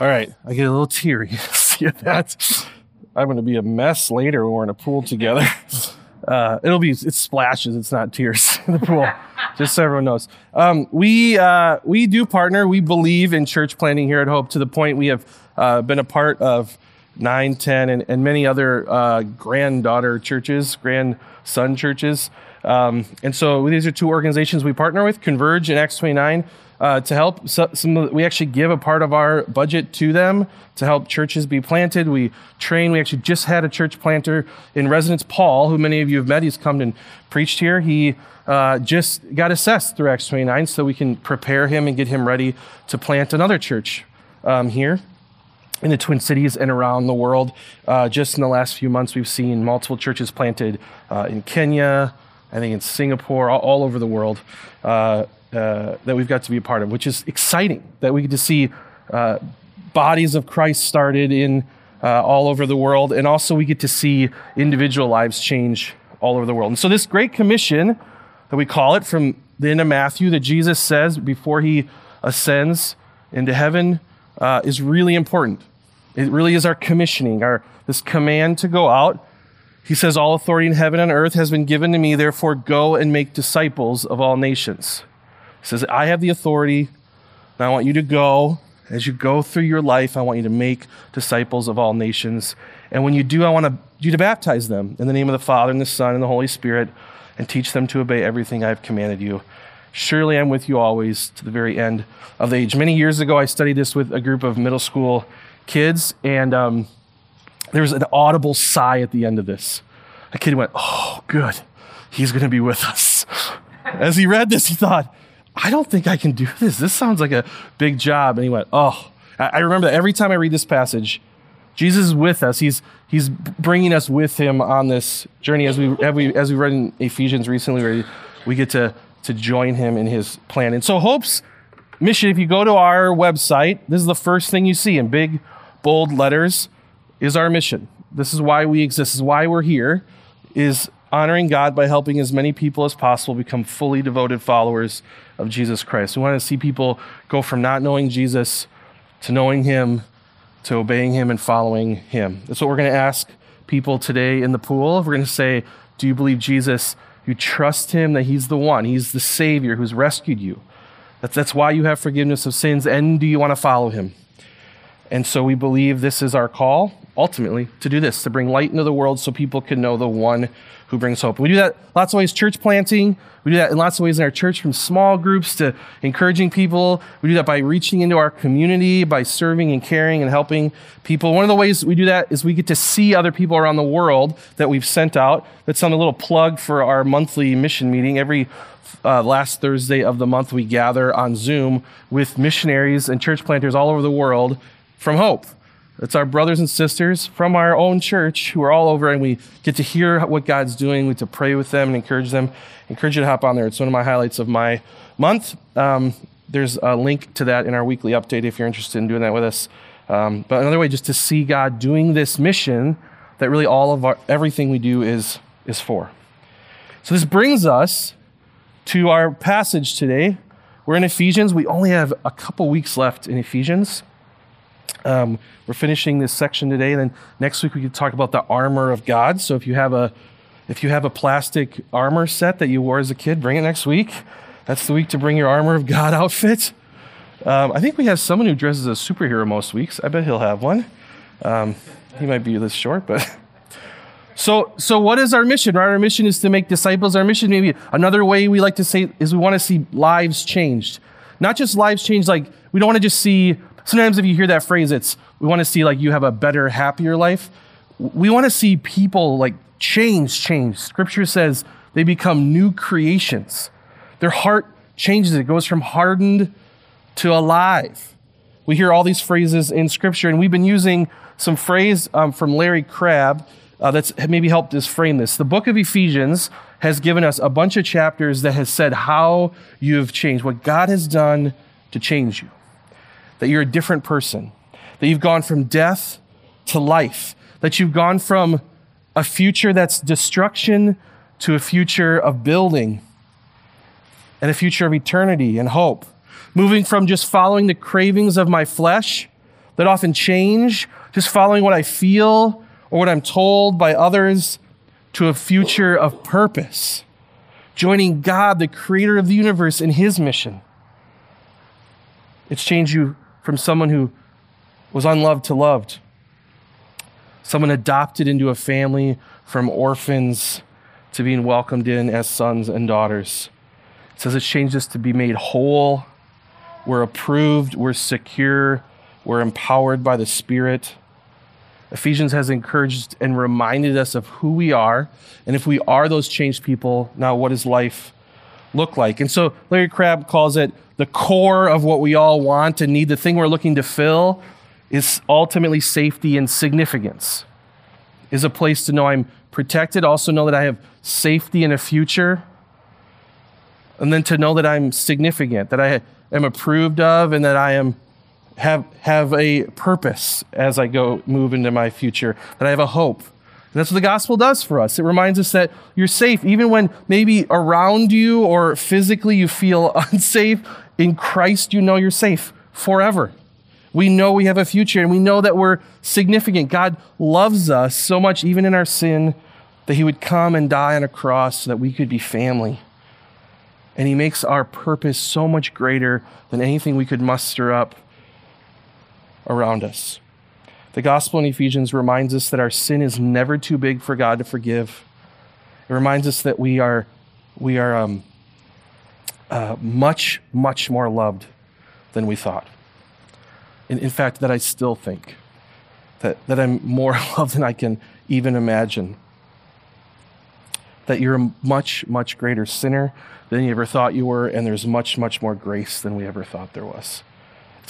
All right, I get a little teary. See that? I'm going to be a mess later when we're in a pool together. Uh, it'll be it splashes. It's not tears in the pool. Just so everyone knows. Um, we uh, we do partner. We believe in church planting here at Hope to the point we have uh, been a part of nine, ten, and, and many other uh, granddaughter churches, grandson churches. Um, and so these are two organizations we partner with, Converge and Acts 29 uh, to help. So, some we actually give a part of our budget to them to help churches be planted. We train. We actually just had a church planter in residence, Paul, who many of you have met. He's come and preached here. He uh, just got assessed through Acts 29, so we can prepare him and get him ready to plant another church um, here in the Twin Cities and around the world. Uh, just in the last few months, we've seen multiple churches planted uh, in Kenya, I think in Singapore, all, all over the world. Uh, uh, that we've got to be a part of, which is exciting that we get to see uh, bodies of Christ started in uh, all over the world, and also we get to see individual lives change all over the world. And so, this Great Commission that we call it from the end of Matthew that Jesus says before he ascends into heaven uh, is really important. It really is our commissioning, our this command to go out. He says, All authority in heaven and earth has been given to me, therefore go and make disciples of all nations. Says, I have the authority, and I want you to go. As you go through your life, I want you to make disciples of all nations. And when you do, I want you to baptize them in the name of the Father, and the Son, and the Holy Spirit, and teach them to obey everything I've commanded you. Surely I'm with you always to the very end of the age. Many years ago, I studied this with a group of middle school kids, and um, there was an audible sigh at the end of this. A kid went, Oh, good. He's going to be with us. As he read this, he thought, I don't think I can do this. This sounds like a big job. And he went, Oh, I remember that every time I read this passage, Jesus is with us. He's, he's bringing us with him on this journey. As we, as we, read in Ephesians recently, where we get to, to join him in his plan. And so, Hope's mission, if you go to our website, this is the first thing you see in big, bold letters, is our mission. This is why we exist, this is why we're here, is honoring God by helping as many people as possible become fully devoted followers of Jesus Christ. We want to see people go from not knowing Jesus to knowing Him to obeying Him and following Him. That's what we're going to ask people today in the pool. We're going to say, Do you believe Jesus? You trust Him that He's the one, He's the Savior who's rescued you. That's, that's why you have forgiveness of sins. And do you want to follow Him? And so we believe this is our call, ultimately, to do this, to bring light into the world so people can know the one who brings hope. We do that lots of ways, church planting. We do that in lots of ways in our church, from small groups to encouraging people. We do that by reaching into our community, by serving and caring and helping people. One of the ways we do that is we get to see other people around the world that we've sent out. That's on a little plug for our monthly mission meeting. Every uh, last Thursday of the month, we gather on Zoom with missionaries and church planters all over the world from Hope. It's our brothers and sisters from our own church who are all over, and we get to hear what God's doing. We get to pray with them and encourage them. I encourage you to hop on there. It's one of my highlights of my month. Um, there's a link to that in our weekly update if you're interested in doing that with us. Um, but another way, just to see God doing this mission that really all of our everything we do is is for. So this brings us to our passage today. We're in Ephesians. We only have a couple weeks left in Ephesians. Um, we're finishing this section today, and then next week we can talk about the armor of God. So if you have a if you have a plastic armor set that you wore as a kid, bring it next week. That's the week to bring your armor of God outfit. Um, I think we have someone who dresses as a superhero most weeks. I bet he'll have one. Um, he might be this short, but. So, so what is our mission? Right, our mission is to make disciples. Our mission, maybe another way we like to say, is we want to see lives changed. Not just lives changed, like we don't want to just see Sometimes if you hear that phrase, it's we want to see like you have a better, happier life. We want to see people like change, change. Scripture says they become new creations. Their heart changes. It goes from hardened to alive. We hear all these phrases in Scripture, and we've been using some phrase um, from Larry Crabb uh, that's maybe helped us frame this. The book of Ephesians has given us a bunch of chapters that has said how you have changed, what God has done to change you that you're a different person, that you've gone from death to life, that you've gone from a future that's destruction to a future of building and a future of eternity and hope. Moving from just following the cravings of my flesh, that often change, just following what I feel or what I'm told by others, to a future of purpose, joining God, the creator of the universe, in his mission. It's changed you from someone who was unloved to loved, someone adopted into a family from orphans to being welcomed in as sons and daughters. It says it's changed us to be made whole. We're approved, we're secure, we're empowered by the Spirit. Ephesians has encouraged and reminded us of who we are. And if we are those changed people, now what is life look like? And so Larry Crabb calls it the core of what we all want and need, the thing we're looking to fill is ultimately safety and significance. Is a place to know I'm protected, also know that I have safety in a future, and then to know that I'm significant, that I am approved of, and that I am have have a purpose as I go move into my future, that I have a hope. That's what the gospel does for us. It reminds us that you're safe, even when maybe around you or physically you feel unsafe. In Christ, you know you're safe forever. We know we have a future and we know that we're significant. God loves us so much, even in our sin, that He would come and die on a cross so that we could be family. And He makes our purpose so much greater than anything we could muster up around us. The gospel in Ephesians reminds us that our sin is never too big for God to forgive. It reminds us that we are, we are um, uh, much, much more loved than we thought. In, in fact, that I still think that, that I'm more loved than I can even imagine. That you're a much, much greater sinner than you ever thought you were, and there's much, much more grace than we ever thought there was.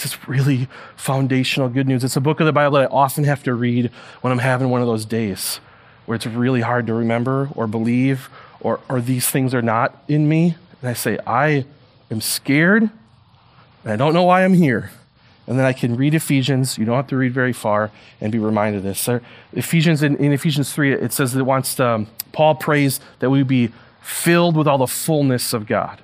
It's really foundational good news. It's a book of the Bible that I often have to read when I'm having one of those days where it's really hard to remember or believe or, or these things are not in me. And I say, I am scared and I don't know why I'm here and then I can read Ephesians. You don't have to read very far and be reminded of this. So Ephesians in, in, Ephesians three, it says that it wants to, um, Paul prays that we be filled with all the fullness of God.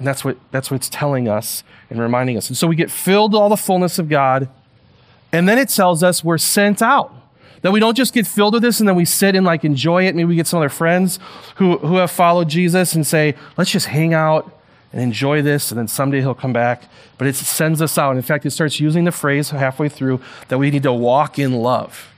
And that's what that's what it's telling us and reminding us. And so we get filled all the fullness of God, and then it tells us we're sent out. That we don't just get filled with this and then we sit and like enjoy it. Maybe we get some other friends who, who have followed Jesus and say, let's just hang out and enjoy this, and then someday he'll come back. But it sends us out. In fact, it starts using the phrase halfway through that we need to walk in love.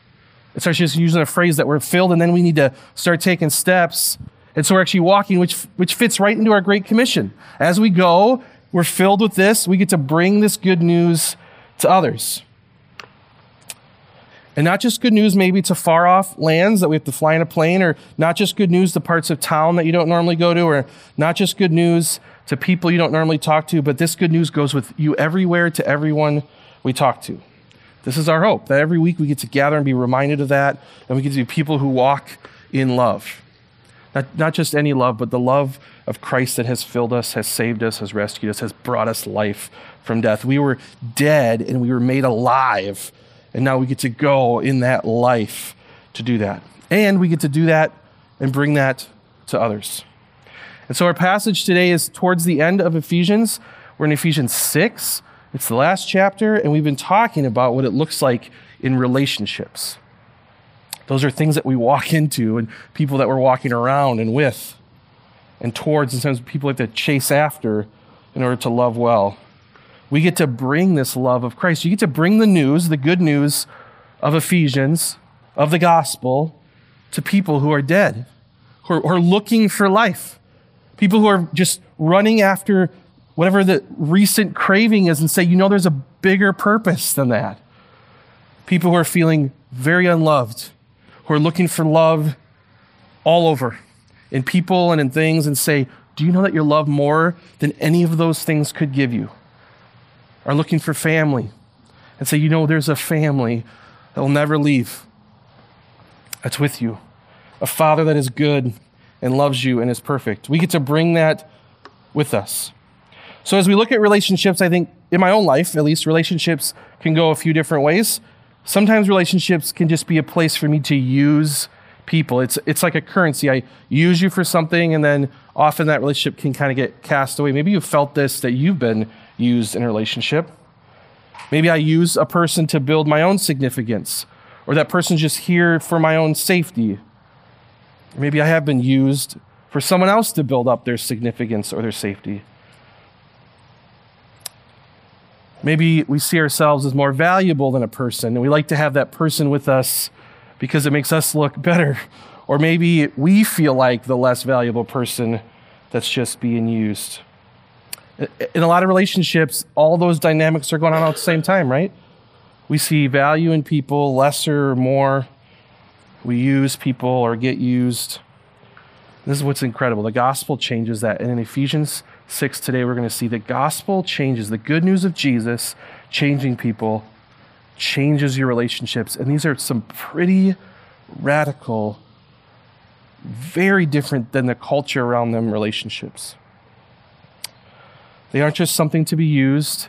It starts just using a phrase that we're filled, and then we need to start taking steps. And so we're actually walking, which, which fits right into our Great Commission. As we go, we're filled with this. We get to bring this good news to others. And not just good news maybe to far off lands that we have to fly in a plane, or not just good news to parts of town that you don't normally go to, or not just good news to people you don't normally talk to, but this good news goes with you everywhere to everyone we talk to. This is our hope that every week we get to gather and be reminded of that, and we get to be people who walk in love. Not, not just any love, but the love of Christ that has filled us, has saved us, has rescued us, has brought us life from death. We were dead and we were made alive, and now we get to go in that life to do that. And we get to do that and bring that to others. And so our passage today is towards the end of Ephesians. We're in Ephesians 6. It's the last chapter, and we've been talking about what it looks like in relationships. Those are things that we walk into and people that we're walking around and with and towards, and sometimes people like to chase after in order to love well. We get to bring this love of Christ. You get to bring the news, the good news of Ephesians, of the gospel, to people who are dead, who are, who are looking for life People who are just running after whatever the recent craving is and say, you know, there's a bigger purpose than that. People who are feeling very unloved, who are looking for love all over in people and in things and say, do you know that you're loved more than any of those things could give you? Are looking for family and say, you know, there's a family that will never leave, that's with you. A father that is good and loves you and is perfect. We get to bring that with us. So, as we look at relationships, I think in my own life, at least, relationships can go a few different ways. Sometimes relationships can just be a place for me to use people. It's, it's like a currency. I use you for something, and then often that relationship can kind of get cast away. Maybe you've felt this that you've been used in a relationship. Maybe I use a person to build my own significance, or that person's just here for my own safety. Maybe I have been used for someone else to build up their significance or their safety. Maybe we see ourselves as more valuable than a person, and we like to have that person with us because it makes us look better. Or maybe we feel like the less valuable person that's just being used. In a lot of relationships, all those dynamics are going on at the same time, right? We see value in people, lesser or more. We use people or get used. This is what's incredible. The gospel changes that. And in Ephesians 6 today, we're going to see the gospel changes the good news of Jesus changing people, changes your relationships. And these are some pretty radical, very different than the culture around them relationships. They aren't just something to be used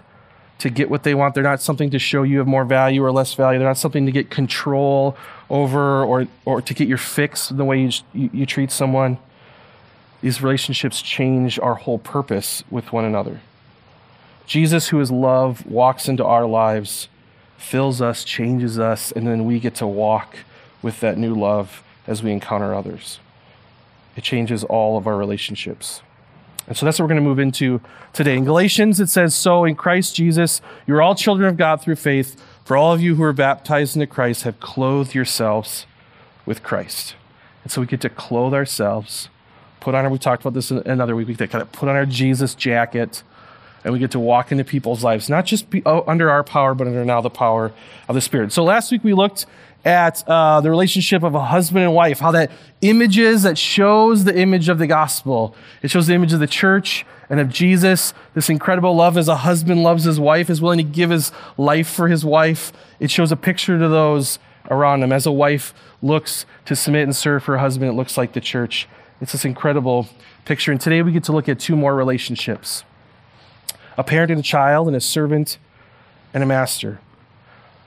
to get what they want. They're not something to show you have more value or less value. They're not something to get control over or, or to get your fix in the way you, you, you treat someone. These relationships change our whole purpose with one another. Jesus, who is love, walks into our lives, fills us, changes us, and then we get to walk with that new love as we encounter others. It changes all of our relationships. And so that's what we're going to move into today. In Galatians, it says, So in Christ Jesus, you're all children of God through faith. For all of you who are baptized into Christ have clothed yourselves with Christ. And so we get to clothe ourselves, put on our, we talked about this another week, we kind of put on our Jesus jacket, and we get to walk into people's lives, not just be, oh, under our power, but under now the power of the Spirit. So last week we looked at uh, the relationship of a husband and wife, how that images that shows the image of the gospel. It shows the image of the church and of Jesus, this incredible love as a husband loves his wife, is willing to give his life for his wife. It shows a picture to those around him. As a wife looks to submit and serve her husband, it looks like the church. It's this incredible picture. And today we get to look at two more relationships a parent and a child, and a servant and a master,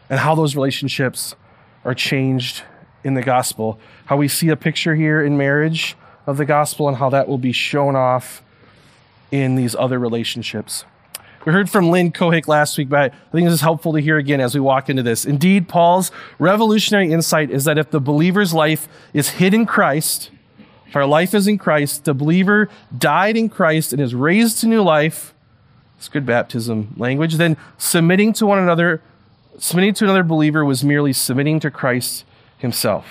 and how those relationships are changed in the gospel. How we see a picture here in marriage of the gospel and how that will be shown off in these other relationships. We heard from Lynn Cohick last week, but I think this is helpful to hear again as we walk into this. Indeed, Paul's revolutionary insight is that if the believer's life is hid in Christ, our life is in Christ, the believer died in Christ and is raised to new life, it's good baptism language, then submitting to one another Submitting to another believer was merely submitting to Christ himself.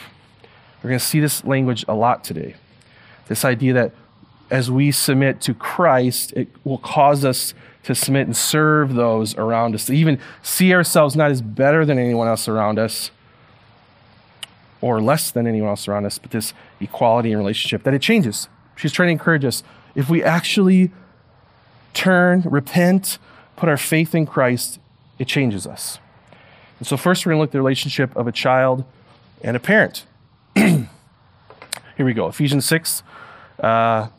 We're going to see this language a lot today. This idea that as we submit to Christ, it will cause us to submit and serve those around us, to even see ourselves not as better than anyone else around us or less than anyone else around us, but this equality in relationship, that it changes. She's trying to encourage us. If we actually turn, repent, put our faith in Christ, it changes us. And so, first, we're going to look at the relationship of a child and a parent. Here we go Ephesians 6, uh,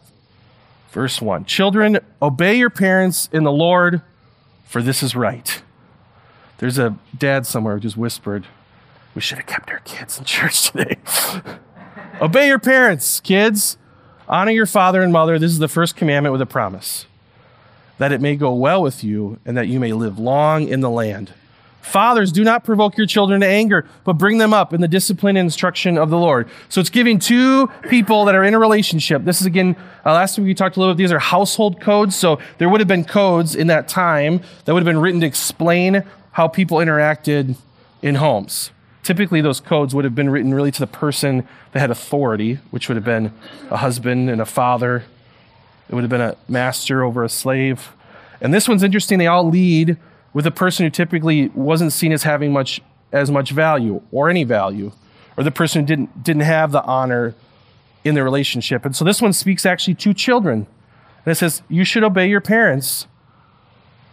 verse 1. Children, obey your parents in the Lord, for this is right. There's a dad somewhere who just whispered, We should have kept our kids in church today. obey your parents, kids. Honor your father and mother. This is the first commandment with a promise that it may go well with you and that you may live long in the land Fathers, do not provoke your children to anger, but bring them up in the discipline and instruction of the Lord. So it's giving two people that are in a relationship. This is again, uh, last week we talked a little bit, these are household codes. So there would have been codes in that time that would have been written to explain how people interacted in homes. Typically, those codes would have been written really to the person that had authority, which would have been a husband and a father. It would have been a master over a slave. And this one's interesting. They all lead with a person who typically wasn't seen as having much as much value or any value, or the person who didn't didn't have the honor in the relationship. And so this one speaks actually to children. And it says, You should obey your parents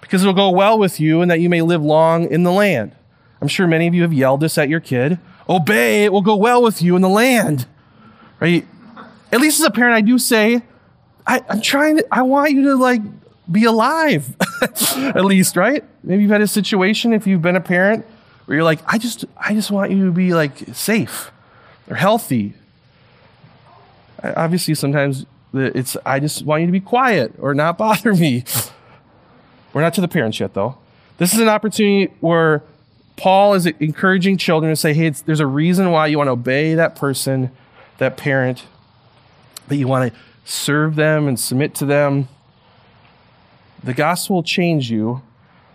because it'll go well with you and that you may live long in the land. I'm sure many of you have yelled this at your kid. Obey, it will go well with you in the land. Right? At least as a parent, I do say, I, I'm trying to, I want you to like be alive, at least, right? Maybe you've had a situation if you've been a parent where you're like, I just, I just want you to be like safe or healthy. Obviously, sometimes it's, I just want you to be quiet or not bother me. We're not to the parents yet, though. This is an opportunity where Paul is encouraging children to say, hey, there's a reason why you want to obey that person, that parent, that you want to serve them and submit to them. The gospel will change you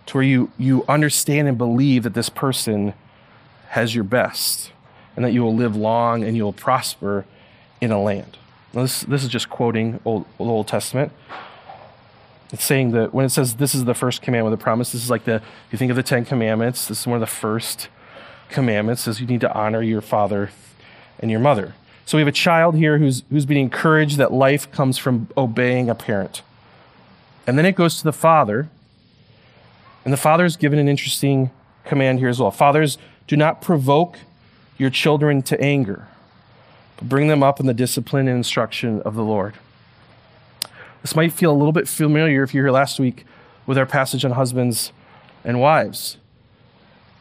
to where you, you understand and believe that this person has your best and that you will live long and you will prosper in a land. Now this, this is just quoting Old, Old Testament. It's saying that when it says this is the first commandment with a promise, this is like the, if you think of the Ten Commandments, this is one of the first commandments, is you need to honor your father and your mother. So we have a child here who's, who's being encouraged that life comes from obeying a parent. And then it goes to the father, and the father is given an interesting command here as well. Fathers, do not provoke your children to anger, but bring them up in the discipline and instruction of the Lord. This might feel a little bit familiar if you were here last week with our passage on husbands and wives.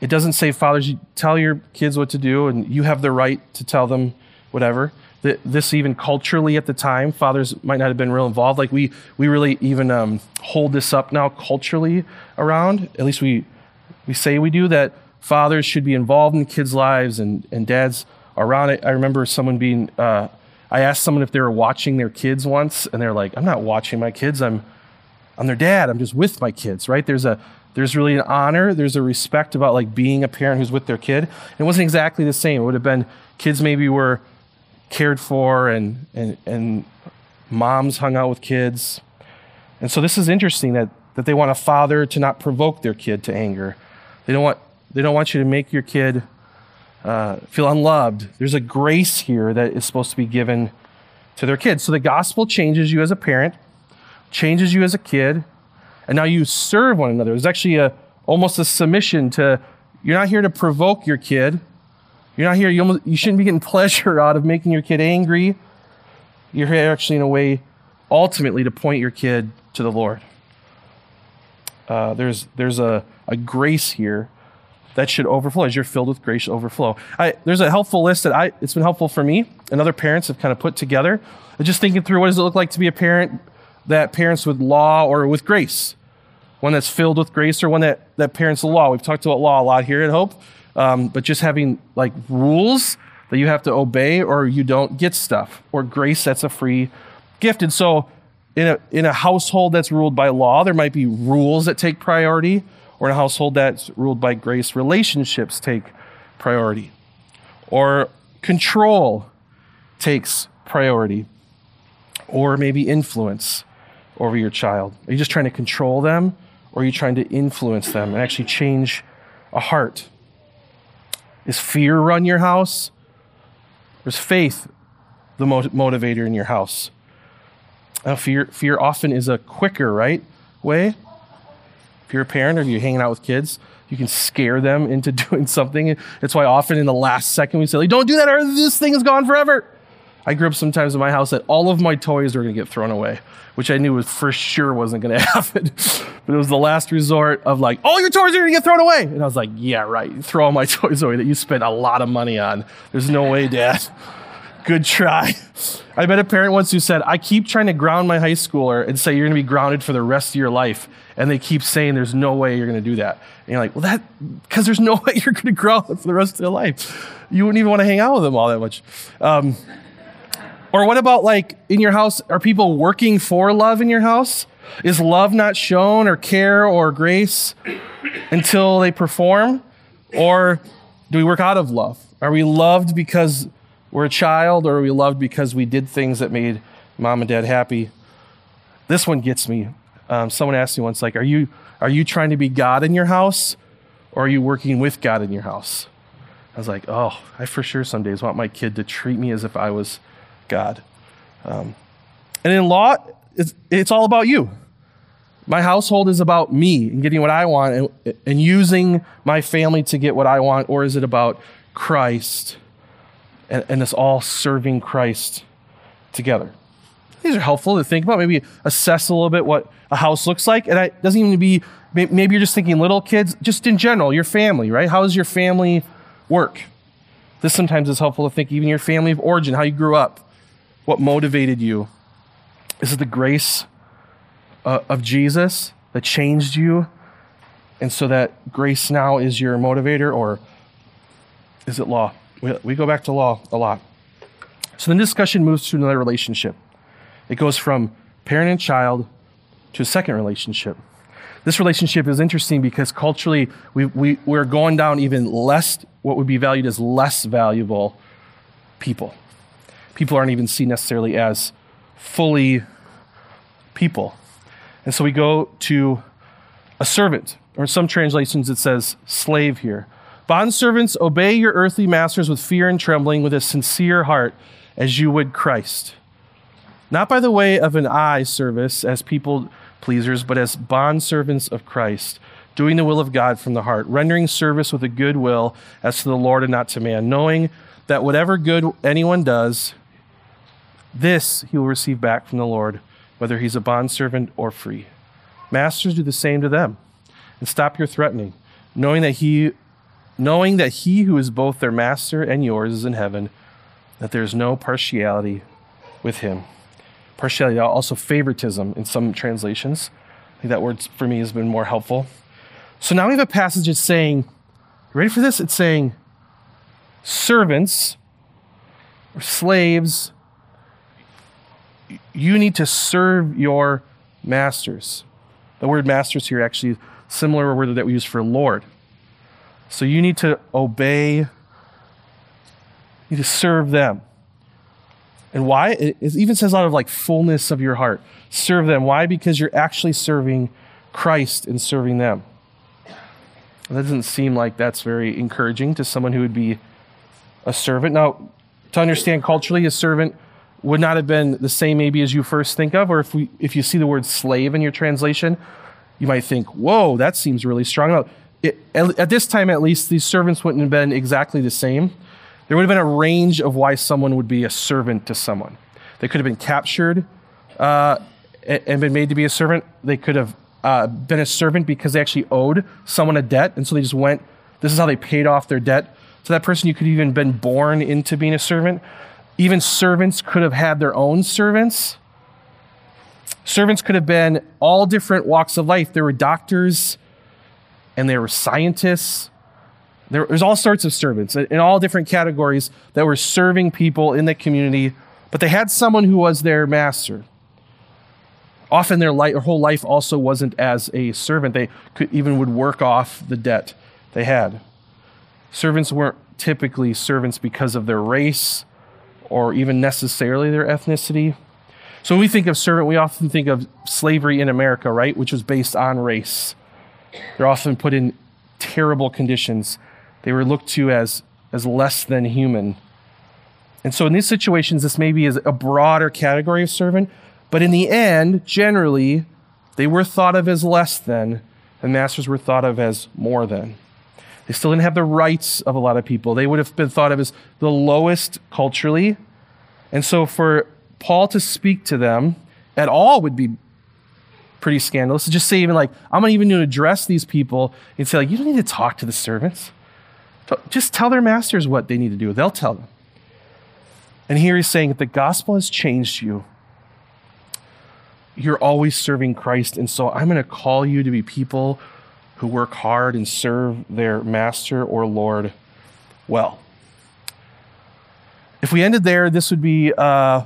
It doesn't say, fathers, you tell your kids what to do and you have the right to tell them whatever. This even culturally at the time, fathers might not have been real involved. Like we, we really even um, hold this up now culturally around. At least we, we say we do that fathers should be involved in kids' lives and, and dads around it. I remember someone being, uh, I asked someone if they were watching their kids once, and they're like, I'm not watching my kids. I'm, I'm their dad. I'm just with my kids, right? There's a, there's really an honor. There's a respect about like being a parent who's with their kid. It wasn't exactly the same. It would have been kids maybe were cared for and, and, and moms hung out with kids. And so this is interesting that, that they want a father to not provoke their kid to anger. They don't want, they don't want you to make your kid uh, feel unloved. There's a grace here that is supposed to be given to their kids. So the gospel changes you as a parent, changes you as a kid, and now you serve one another. There's actually a almost a submission to you're not here to provoke your kid. You're not here, you, almost, you shouldn't be getting pleasure out of making your kid angry. You're here actually in a way ultimately to point your kid to the Lord. Uh, there's there's a, a grace here that should overflow as you're filled with grace overflow. I, there's a helpful list that I it's been helpful for me and other parents have kind of put together. Just thinking through what does it look like to be a parent that parents with law or with grace, one that's filled with grace or one that that parents the law. We've talked about law a lot here at Hope, um, but just having like rules that you have to obey or you don't get stuff or grace that's a free gift. And so in a in a household that's ruled by law, there might be rules that take priority or in a household that's ruled by grace, relationships take priority. Or control takes priority. Or maybe influence over your child. Are you just trying to control them? Or are you trying to influence them and actually change a heart? Is fear run your house? Or is faith the motivator in your house? Now, fear, fear often is a quicker, right, way if you're a parent or you're hanging out with kids, you can scare them into doing something. That's why often in the last second we say, like, don't do that or this thing is gone forever. I grew up sometimes in my house that all of my toys were going to get thrown away, which I knew was for sure wasn't going to happen. but it was the last resort of like, all your toys are going to get thrown away. And I was like, yeah, right. Throw all my toys away that you spent a lot of money on. There's no way, Dad. Good try. I met a parent once who said, I keep trying to ground my high schooler and say you're going to be grounded for the rest of your life and they keep saying there's no way you're going to do that. And you're like, well, that, because there's no way you're going to grow up for the rest of your life. You wouldn't even want to hang out with them all that much. Um, or what about like in your house, are people working for love in your house? Is love not shown or care or grace until they perform? Or do we work out of love? Are we loved because we're a child or are we loved because we did things that made mom and dad happy? This one gets me. Um, someone asked me once, like, are you, are you trying to be God in your house or are you working with God in your house? I was like, oh, I for sure some days want my kid to treat me as if I was God. Um, and in law, it's, it's all about you. My household is about me and getting what I want and, and using my family to get what I want, or is it about Christ and, and us all serving Christ together? These are helpful to think about. Maybe assess a little bit what a house looks like. And it doesn't even be, maybe you're just thinking little kids, just in general, your family, right? How does your family work? This sometimes is helpful to think, even your family of origin, how you grew up, what motivated you. Is it the grace uh, of Jesus that changed you And so that grace now is your motivator, or is it law? We, we go back to law a lot. So the discussion moves to another relationship. It goes from parent and child to a second relationship. This relationship is interesting because culturally we, we, we're going down even less, what would be valued as less valuable people. People aren't even seen necessarily as fully people. And so we go to a servant, or in some translations it says slave here. Bond servants, obey your earthly masters with fear and trembling, with a sincere heart, as you would Christ. Not by the way of an eye service as people pleasers, but as bond servants of Christ, doing the will of God from the heart, rendering service with a good will as to the Lord and not to man, knowing that whatever good anyone does, this he will receive back from the Lord, whether he's a bondservant or free. Masters, do the same to them, and stop your threatening, knowing that he knowing that he who is both their master and yours is in heaven, that there is no partiality with him. Partiality, also favoritism in some translations. I think that word for me has been more helpful. So now we have a passage that's saying, ready for this? It's saying, servants or slaves, you need to serve your masters. The word masters here actually is similar word that we use for Lord. So you need to obey, you need to serve them. And why? It even says out of like fullness of your heart. Serve them. Why? Because you're actually serving Christ and serving them. That doesn't seem like that's very encouraging to someone who would be a servant. Now, to understand culturally, a servant would not have been the same maybe as you first think of, or if we if you see the word slave in your translation, you might think, whoa, that seems really strong. Now, it, at this time at least, these servants wouldn't have been exactly the same. There would have been a range of why someone would be a servant to someone. They could have been captured uh, and been made to be a servant. They could have uh, been a servant because they actually owed someone a debt, and so they just went. This is how they paid off their debt. So that person, you could even been born into being a servant. Even servants could have had their own servants. Servants could have been all different walks of life. There were doctors and there were scientists. There was all sorts of servants in all different categories that were serving people in the community, but they had someone who was their master. Often their, their whole life also wasn't as a servant. They could, even would work off the debt they had. Servants weren't typically servants because of their race or even necessarily their ethnicity. So when we think of servant, we often think of slavery in America, right? Which was based on race. They're often put in terrible conditions. They were looked to as, as less than human. And so in these situations, this maybe is a broader category of servant, but in the end, generally, they were thought of as less than, and masters were thought of as more than. They still didn't have the rights of a lot of people. They would have been thought of as the lowest culturally. And so for Paul to speak to them at all would be pretty scandalous. Just say even like, I'm not even going to address these people and say like, you don't need to talk to the servants. Just tell their masters what they need to do. They'll tell them. And here he's saying, if the gospel has changed you, you're always serving Christ. And so I'm going to call you to be people who work hard and serve their master or Lord well. If we ended there, this would be, uh,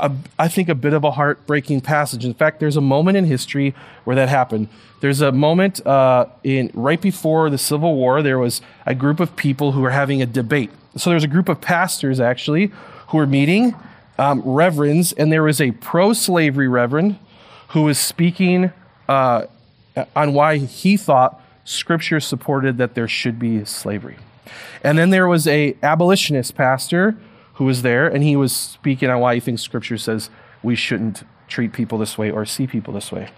a, I think, a bit of a heartbreaking passage. In fact, there's a moment in history where that happened. There's a moment uh, in right before the Civil War. There was a group of people who were having a debate. So there was a group of pastors actually who were meeting, um, reverends, and there was a pro-slavery reverend who was speaking uh, on why he thought Scripture supported that there should be slavery. And then there was a abolitionist pastor who was there, and he was speaking on why he thinks Scripture says we shouldn't treat people this way or see people this way.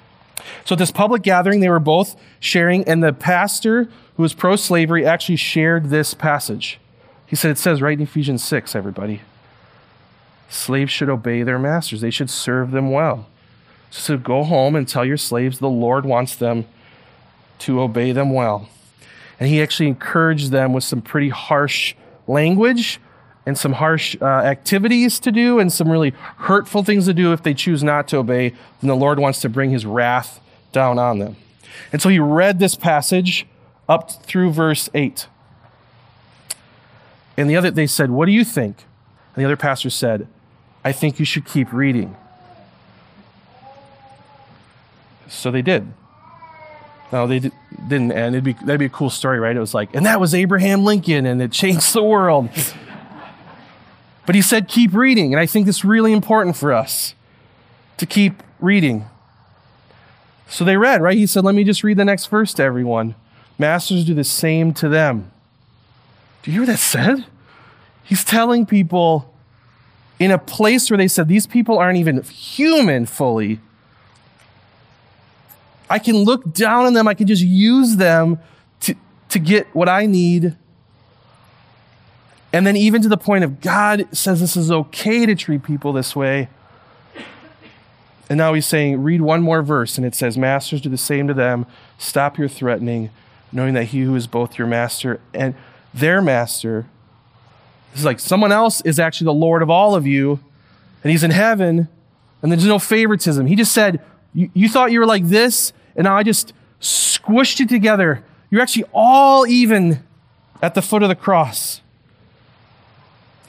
So at this public gathering, they were both sharing, and the pastor who was pro slavery actually shared this passage. He said, It says right in Ephesians 6, everybody. Slaves should obey their masters, they should serve them well. So go home and tell your slaves the Lord wants them to obey them well. And he actually encouraged them with some pretty harsh language and some harsh uh, activities to do and some really hurtful things to do if they choose not to obey. Then the Lord wants to bring his wrath down on them. And so he read this passage up through verse 8. And the other, they said, What do you think? And the other pastor said, I think you should keep reading. So they did. No, they did, not and it'd be, that'd be a cool story, right? It was like, and that was Abraham Lincoln, and it changed the world. But he said, keep reading. And I think it's really important for us to keep reading. So they read, right? He said, let me just read the next verse to everyone. Masters do the same to them. Do you hear what that said? He's telling people in a place where they said these people aren't even human fully I can look down on them. I can just use them to, to get what I need. And then, even to the point of God says this is okay to treat people this way. And now he's saying, read one more verse, and it says, Masters, do the same to them. Stop your threatening, knowing that he who is both your master and their master is like someone else is actually the Lord of all of you, and he's in heaven, and there's no favoritism. He just said, you, thought you were like this, and now I just squished it together. You're actually all even at the foot of the cross.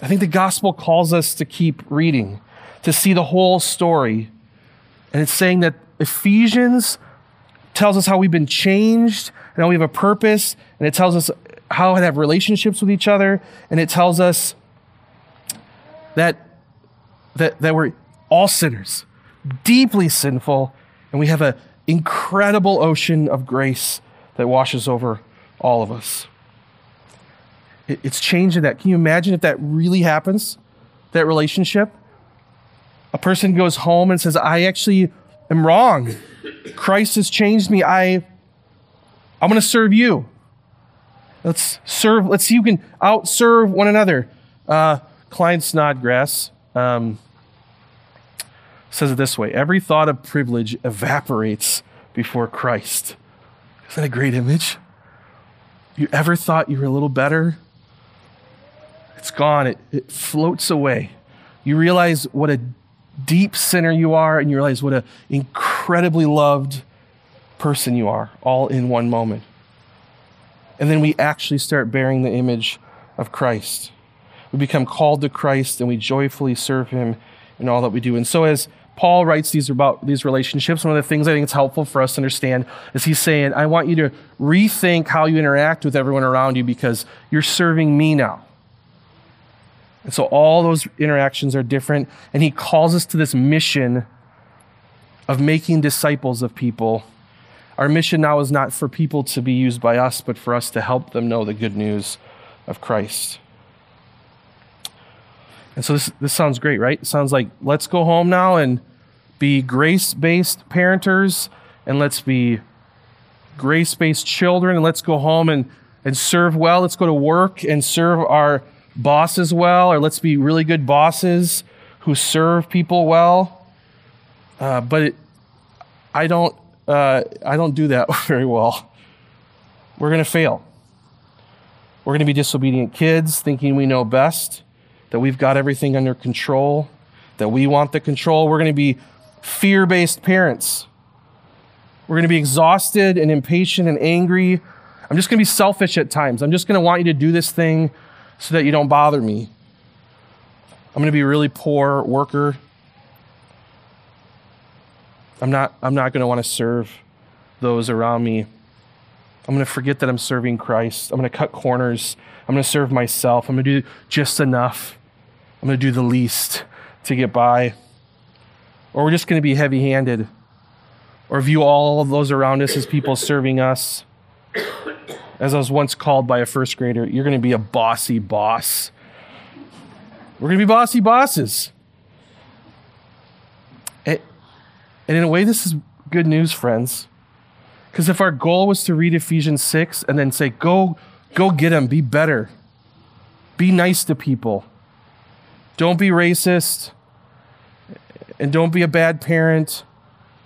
I think the gospel calls us to keep reading, to see the whole story. And it's saying that Ephesians tells us how we've been changed and how we have a purpose, and it tells us how to have relationships with each other, and it tells us that, that, that we're all sinners, deeply sinful, and we have an incredible ocean of grace that washes over all of us. It, it's changing that. Can you imagine if that really happens? That relationship? A person goes home and says, I actually am wrong. Christ has changed me. I, I'm to serve you. Let's serve, let's see who can outserve one another. Uh, Klyne Snodgrass, um, says it this way Every thought of privilege evaporates before Christ. Isn't that a great image? You ever thought you were a little better? It's gone, it, it floats away. You realize what a deep sinner you are, and you realize what an incredibly loved person you are, all in one moment. And then we actually start bearing the image of Christ. We become called to Christ and we joyfully serve him in all that we do. And so, as Paul writes these about these relationships, one of the things I think it's helpful for us to understand is he's saying, I want you to rethink how you interact with everyone around you because you're serving me now. And so all those interactions are different. And he calls us to this mission of making disciples of people. Our mission now is not for people to be used by us, but for us to help them know the good news of Christ. And so this, this sounds great, right? It sounds like let's go home now and be grace based parenters and let's be grace based children and let's go home and, and serve well. Let's go to work and serve our bosses well, or let's be really good bosses who serve people well. Uh, but it, I don't, uh, I don't do that very well. We're going to fail. We're going to be disobedient kids, thinking we know best that we've got everything under control, that we want the control. We're going to be fear based parents. We're going to be exhausted and impatient and angry. I'm just going to be selfish at times. I'm just going to want you to do this thing so that you don't bother me. I'm going to be a really poor worker. I'm not, I'm not going to want to serve those around me. I'm going to forget that I'm serving Christ. I'm going to cut corners. I'm going to serve myself. I'm going to do just enough. I'm going to do the least to get by. Or we're just going to be heavy handed. Or view all of those around us as people serving us. As I was once called by a first grader, you're going to be a bossy boss. We're going to be bossy bosses. And in a way, this is good news, friends. Because if our goal was to read Ephesians 6 and then say, go, go get them, be better, be nice to people, don't be racist and don't be a bad parent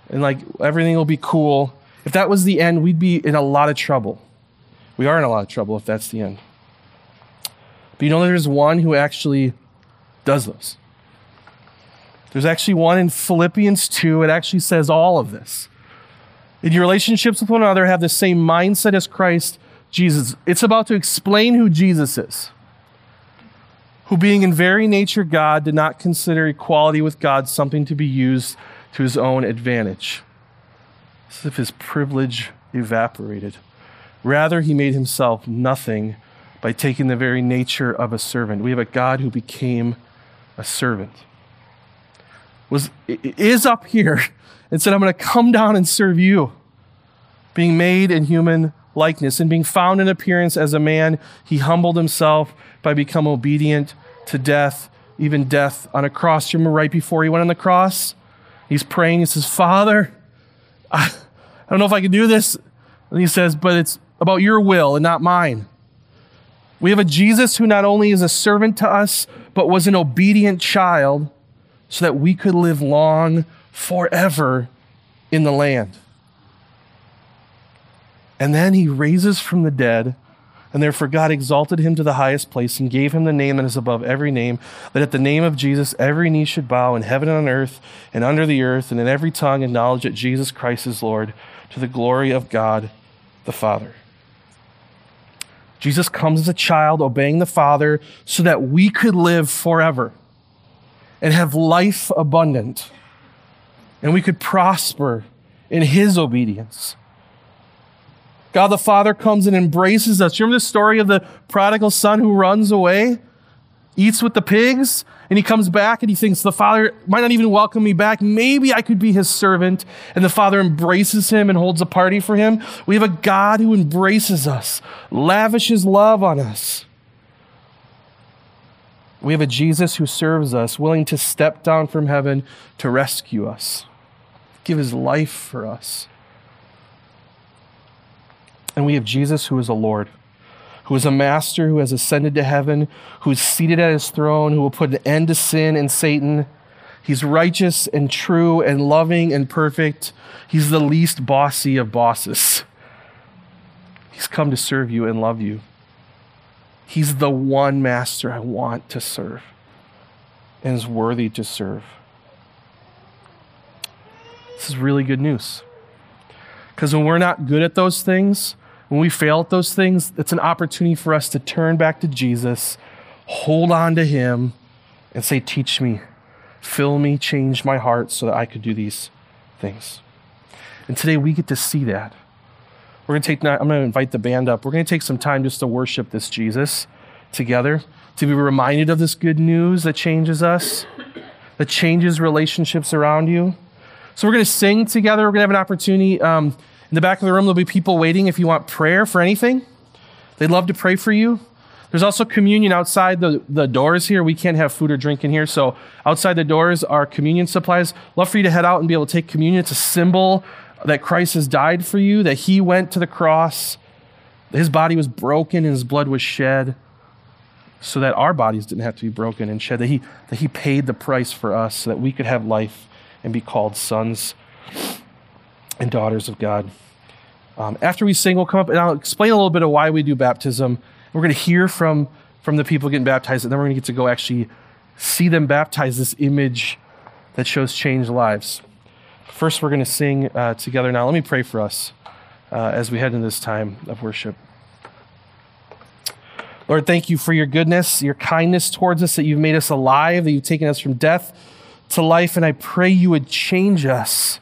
and like everything will be cool. If that was the end, we'd be in a lot of trouble. We are in a lot of trouble if that's the end. But you know, there's one who actually does this. There's actually one in Philippians 2. It actually says all of this. In your relationships with one another, have the same mindset as Christ Jesus. It's about to explain who Jesus is, who, being in very nature God, did not consider equality with God something to be used to his own advantage, as if his privilege evaporated. Rather, he made himself nothing by taking the very nature of a servant. We have a God who became a servant. Was is up here and said, I'm going to come down and serve you. Being made in human likeness and being found in appearance as a man, he humbled himself by becoming obedient to death, even death on a cross. Remember right before he went on the cross? He's praying. He says, Father, I, I don't know if I can do this. And he says, But it's about your will and not mine. We have a Jesus who not only is a servant to us, but was an obedient child so that we could live long forever in the land. And then he raises from the dead, and therefore God exalted him to the highest place and gave him the name that is above every name, that at the name of Jesus every knee should bow in heaven and on earth and under the earth, and in every tongue acknowledge that Jesus Christ is Lord, to the glory of God the Father. Jesus comes as a child, obeying the Father, so that we could live forever and have life abundant. And we could prosper in His obedience. God the Father comes and embraces us. You remember the story of the prodigal son who runs away, eats with the pigs? and he comes back and he thinks the father might not even welcome me back. Maybe I could be his servant. And the father embraces him and holds a party for him. We have a God who embraces us, lavishes love on us. We have a Jesus who serves us, willing to step down from heaven to rescue us, give his life for us. And we have Jesus who is a Lord who is a master who has ascended to heaven, who is seated at his throne, who will put an end to sin and Satan. He's righteous and true and loving and perfect. He's the least bossy of bosses. He's come to serve you and love you. He's the one master I want to serve and is worthy to serve. This is really good news. Because when we're not good at those things, when we fail at those things, it's an opportunity for us to turn back to Jesus, hold on to Him, and say, Teach me, fill me, change my heart so that I could do these things. And today we get to see that. We're going to take, I'm going to invite the band up. We're going to take some time just to worship this Jesus together, to be reminded of this good news that changes us, that changes relationships around you. So we're going to sing together. We're going to have an opportunity. Um, in the back of the room, there'll be people waiting if you want prayer for anything. They'd love to pray for you. There's also communion outside the, the doors here. We can't have food or drink in here. So outside the doors are communion supplies. Love for you to head out and be able to take communion. It's a symbol that Christ has died for you, that he went to the cross, his body was broken and his blood was shed so that our bodies didn't have to be broken and shed, that he, that he paid the price for us so that we could have life and be called sons and daughters of God. Um, after we sing, we'll come up and I'll explain a little bit of why we do baptism. We're going to hear from, from the people getting baptized, and then we're going to get to go actually see them baptize this image that shows changed lives. First, we're going to sing uh, together now. Let me pray for us uh, as we head into this time of worship. Lord, thank you for your goodness, your kindness towards us, that you've made us alive, that you've taken us from death to life, and I pray you would change us,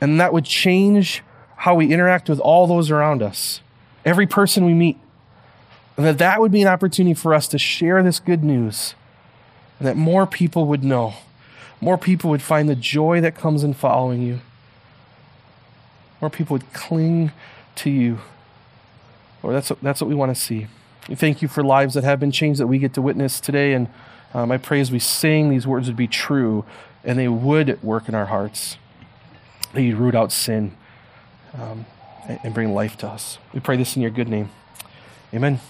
and that would change how we interact with all those around us, every person we meet. And that that would be an opportunity for us to share this good news and that more people would know. More people would find the joy that comes in following you. More people would cling to you. Lord, that's what, that's what we want to see. We thank you for lives that have been changed that we get to witness today. And um, I pray as we sing, these words would be true and they would work in our hearts. That you'd root out sin um, and bring life to us. We pray this in your good name. Amen.